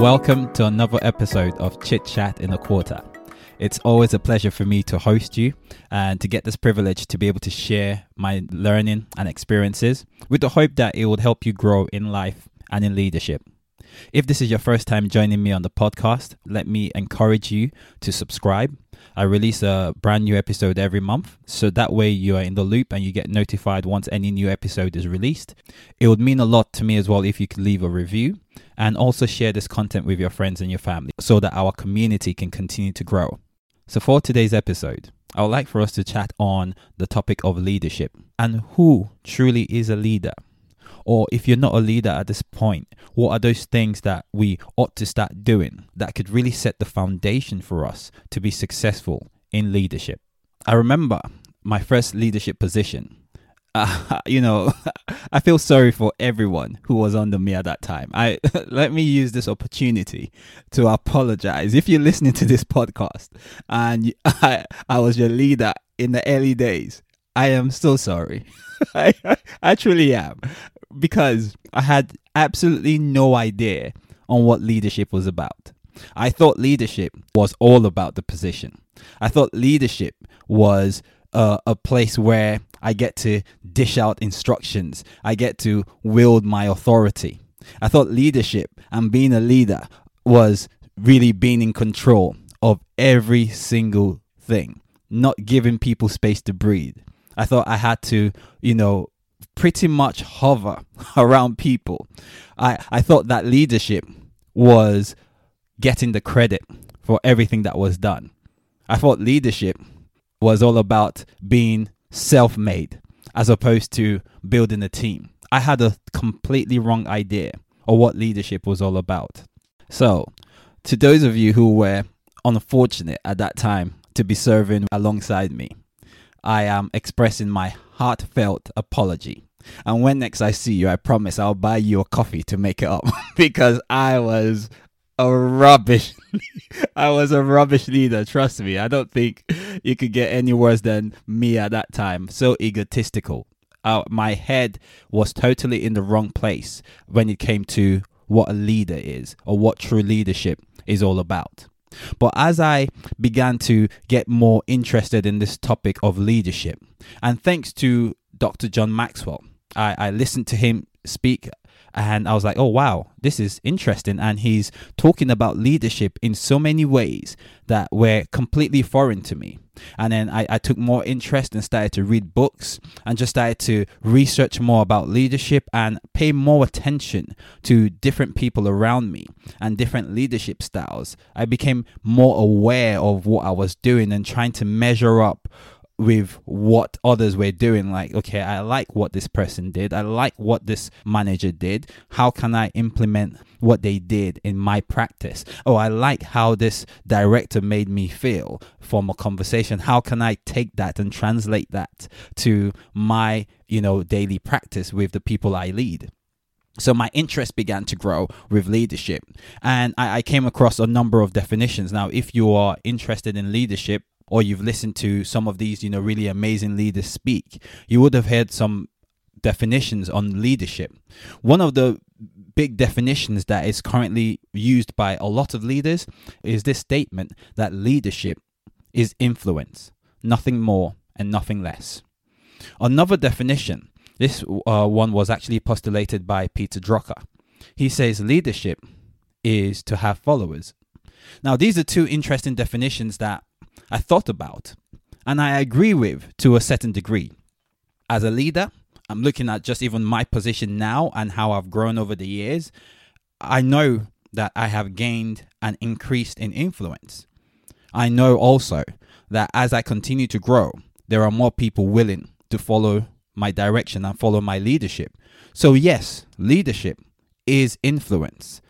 Welcome to another episode of Chit Chat in a Quarter. It's always a pleasure for me to host you and to get this privilege to be able to share my learning and experiences with the hope that it would help you grow in life and in leadership. If this is your first time joining me on the podcast, let me encourage you to subscribe. I release a brand new episode every month, so that way you are in the loop and you get notified once any new episode is released. It would mean a lot to me as well if you could leave a review and also share this content with your friends and your family so that our community can continue to grow. So, for today's episode, I would like for us to chat on the topic of leadership and who truly is a leader. Or if you're not a leader at this point, what are those things that we ought to start doing that could really set the foundation for us to be successful in leadership? I remember my first leadership position. Uh, you know, I feel sorry for everyone who was under me at that time. I let me use this opportunity to apologize if you're listening to this podcast and I, I was your leader in the early days. I am so sorry. I, I truly am because I had absolutely no idea on what leadership was about. I thought leadership was all about the position. I thought leadership was uh, a place where I get to dish out instructions. I get to wield my authority. I thought leadership and being a leader was really being in control of every single thing, not giving people space to breathe. I thought I had to, you know, pretty much hover around people. I, I thought that leadership was getting the credit for everything that was done. I thought leadership was all about being self made as opposed to building a team. I had a completely wrong idea of what leadership was all about. So, to those of you who were unfortunate at that time to be serving alongside me, I am expressing my heartfelt apology. And when next I see you, I promise I'll buy you a coffee to make it up because I was a rubbish I was a rubbish leader, trust me. I don't think you could get any worse than me at that time. So egotistical. Uh, my head was totally in the wrong place when it came to what a leader is or what true leadership is all about. But as I began to get more interested in this topic of leadership, and thanks to Dr. John Maxwell, I, I listened to him speak and I was like, oh wow, this is interesting. And he's talking about leadership in so many ways that were completely foreign to me. And then I, I took more interest and started to read books and just started to research more about leadership and pay more attention to different people around me and different leadership styles. I became more aware of what I was doing and trying to measure up with what others were doing like okay i like what this person did. I like what this manager did. How can i implement what they did in my practice? Oh i like how this director made me feel from a conversation. How can i take that and translate that to my you know daily practice with the people i lead? So my interest began to grow with leadership. And I, I, came across a number of definitions. Now if you are interested in leadership or you've listened to some of these, you know, really amazing leaders speak, you would have heard some definitions on leadership. One of the big definitions that is currently used by a lot of leaders is this statement that leadership is influence, nothing more and nothing less. Another definition, this uh, one was actually postulated by Peter Drucker. He says leadership is to have followers. Now, these are two interesting definitions that I thought about and I agree with to a certain degree. As a leader, I'm looking at just even my position now and how I've grown over the years. I know that I have gained and increased in influence. I know also that as I continue to grow, there are more people willing to follow my direction and follow my leadership. So, yes, leadership is influence,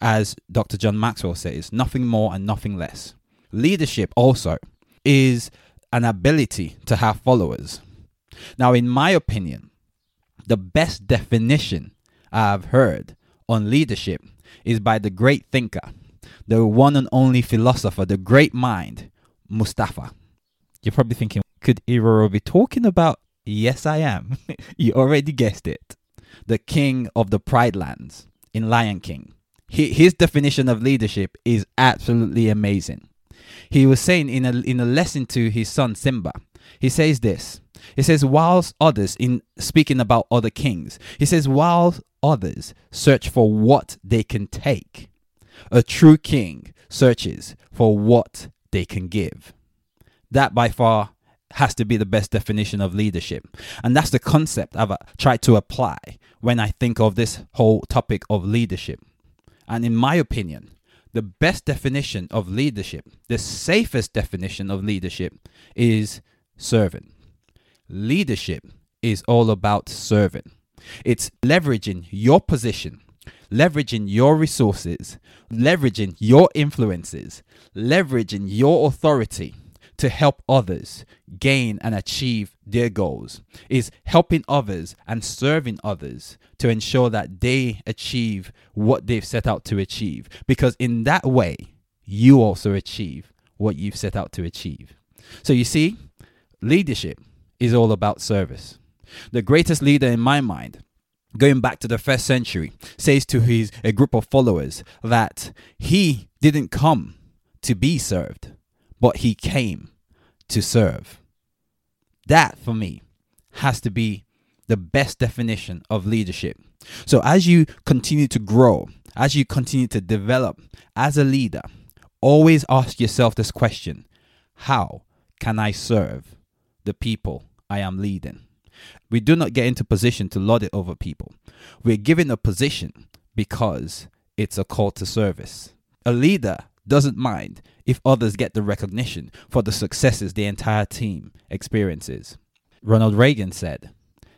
as Dr. John Maxwell says, nothing more and nothing less. Leadership also is an ability to have followers. Now, in my opinion, the best definition I've heard on leadership is by the great thinker, the one and only philosopher, the great mind, Mufasa. You're probably thinking, could Iroro be talking about? Yes, I am. you already guessed it. The king of the Pride Lands in Lion King. his definition of leadership is absolutely amazing. He was saying in a in a lesson to his son Simba, he says this. He says, whilst others in speaking about other kings, he says, while others search for what they can take, a true king searches for what they can give. That by far has to be the best definition of leadership. And that's the concept I've uh, tried to apply when I think of this whole topic of leadership. And in my opinion, the best definition of leadership, the safest definition of leadership, is serving. Leadership is all about serving, it's leveraging your position, leveraging your resources, leveraging your influences, leveraging your authority to help others gain and achieve their goals, is helping others and serving others to ensure that they achieve what they've set out to achieve. Because in that way, you also achieve what you've set out to achieve. So you see, leadership is all about service. The greatest leader in my mind going back to the first century, says to his a group of followers that he didn't come to be served, but he came to serve. That, for me, has to be the best definition of leadership. So, as you continue to grow, as you continue to develop as a leader, always ask yourself this question How can I serve the people I am leading? We do not get into position to lord it over people. We're given a position because it's a call to service. A leader doesn't mind if others get the recognition for the successes the entire team experiences. Ronald Reagan said,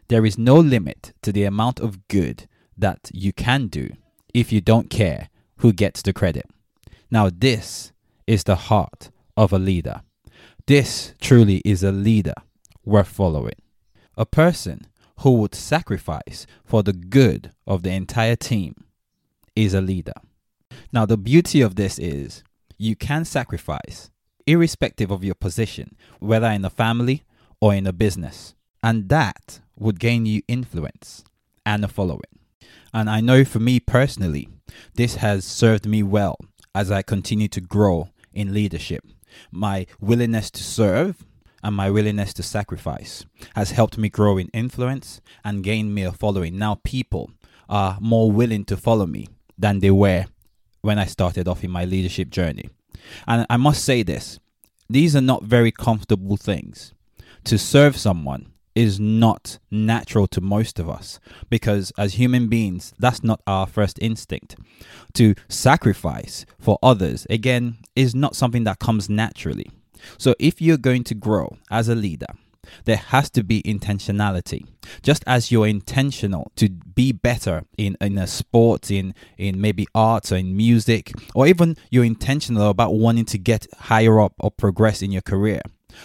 There is no limit to the amount of good that you can do if you don't care who gets the credit. Now, this is the heart of a leader. This truly is a leader worth following. A person who would sacrifice for the good of the entire team is a leader. Now, the beauty of this is you can sacrifice, irrespective of your position, whether in a family or in a business. And that would gain you influence and a following. And I know for me personally, this has served me well as I continue to grow in leadership. My willingness to serve and my willingness to sacrifice has helped me grow in influence and gain me a following. Now, people are more willing to follow me than they were when I started off in my leadership journey. And I must say this these are not very comfortable things. To serve someone is not natural to most of us because, as human beings, that's not our first instinct. To sacrifice for others, again, is not something that comes naturally. So, if you're going to grow as a leader, there has to be intentionality. Just as you're intentional to be better in in a sport in in maybe arts or in music or even you're intentional about wanting to get higher up or progress in your career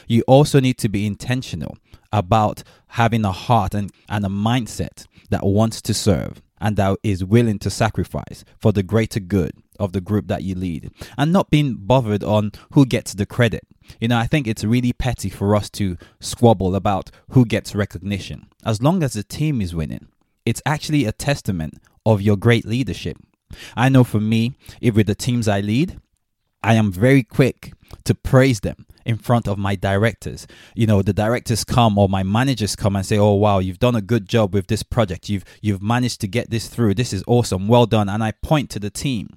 you also need to be intentional about having a heart and, and a mindset that wants to serve and that is willing to sacrifice for the greater good of the group that you lead and not being bothered on who gets the credit you know, I think it's really petty for us to squabble about who gets recognition. As long as the team is winning, it's actually a testament of your great leadership. I know for me, if with the teams I lead, I am very quick to praise them in front of my directors. You know, the directors come or my managers come and say, "Oh wow, you've done a good job with this project. You've you've managed to get this through. This is awesome. Well done." And I point to the team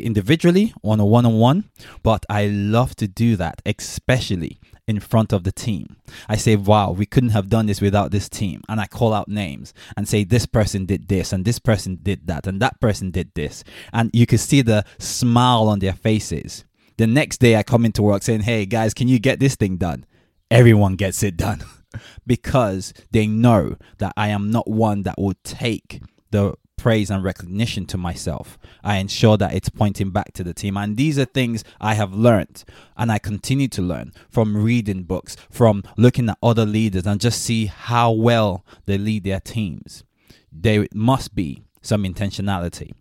individually on a one on one, but I love to do that, especially in front of the team. I say, wow, we couldn't have done this without this team. And I call out names and say, this person did this, and this person did that, and that person did this. And you can see the smile on their faces. The next day, I come into work saying, hey, guys, can you get this thing done? Everyone gets it done because they know that I am not one that will take the praise and recognition to myself. I ensure that it's pointing back to the team. And these are things I have learned and I continue to learn from reading books, from looking at other leaders and just see how well they lead their teams. There must be some intentionality.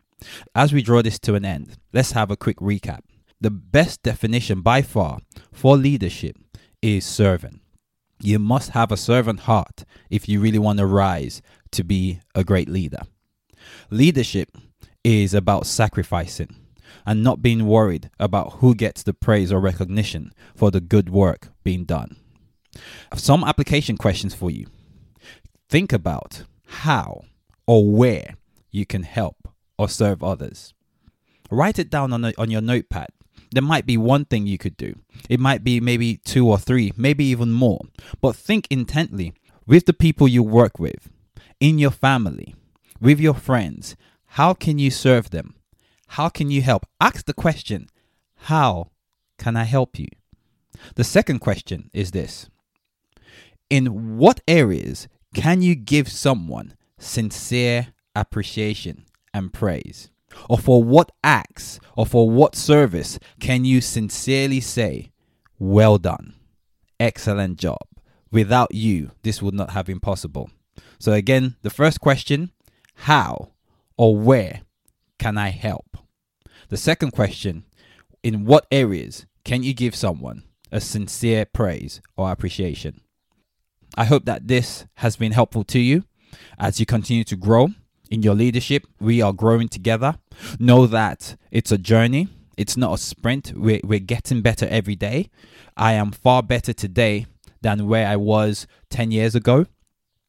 As we draw this to an end, let's have a quick recap. The best definition by far for leadership is servant. You must have a servant heart if you really want to rise to be a great leader. Leadership is about sacrificing and not being worried about who gets the praise or recognition for the good work being done. Some application questions for you. Think about how or where you can help or serve others. Write it down on, a, on your notepad. There might be one thing you could do. It might be maybe two or three, maybe even more. But think intently with the people you work with, in your family, with your friends. How can you serve them? How can you help? Ask the question, How can I help you? The second question is this In what areas can you give someone sincere appreciation and praise? Or for what acts or for what service can you sincerely say, Well done, excellent job? Without you, this would not have been possible. So, again, the first question how or where can I help? The second question in what areas can you give someone a sincere praise or appreciation? I hope that this has been helpful to you as you continue to grow in your leadership. We are growing together. Know that it's a journey, it's not a sprint. We're, we're getting better every day. I am far better today than where I was 10 years ago.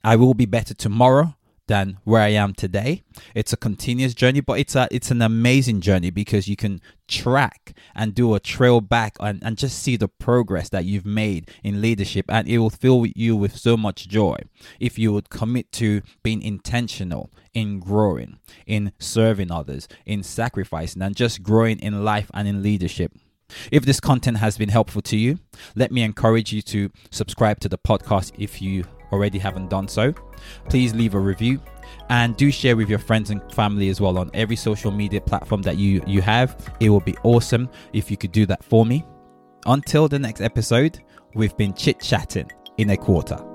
I will be better tomorrow than where I am today. It's a continuous journey, but it's a it's an amazing journey because you can track and do a trail back and, and just see the progress that you've made in leadership and it will fill you with so much joy if you would commit to being intentional in growing, in serving others, in sacrificing and just growing in life and in leadership. If this content has been helpful to you, let me encourage you to subscribe to the podcast if you already haven't done so. Please leave a review and do share with your friends and family as well on every social media platform that you you have. It will be awesome if you could do that for me. Until the next episode, we've been chit chatting in a quarter.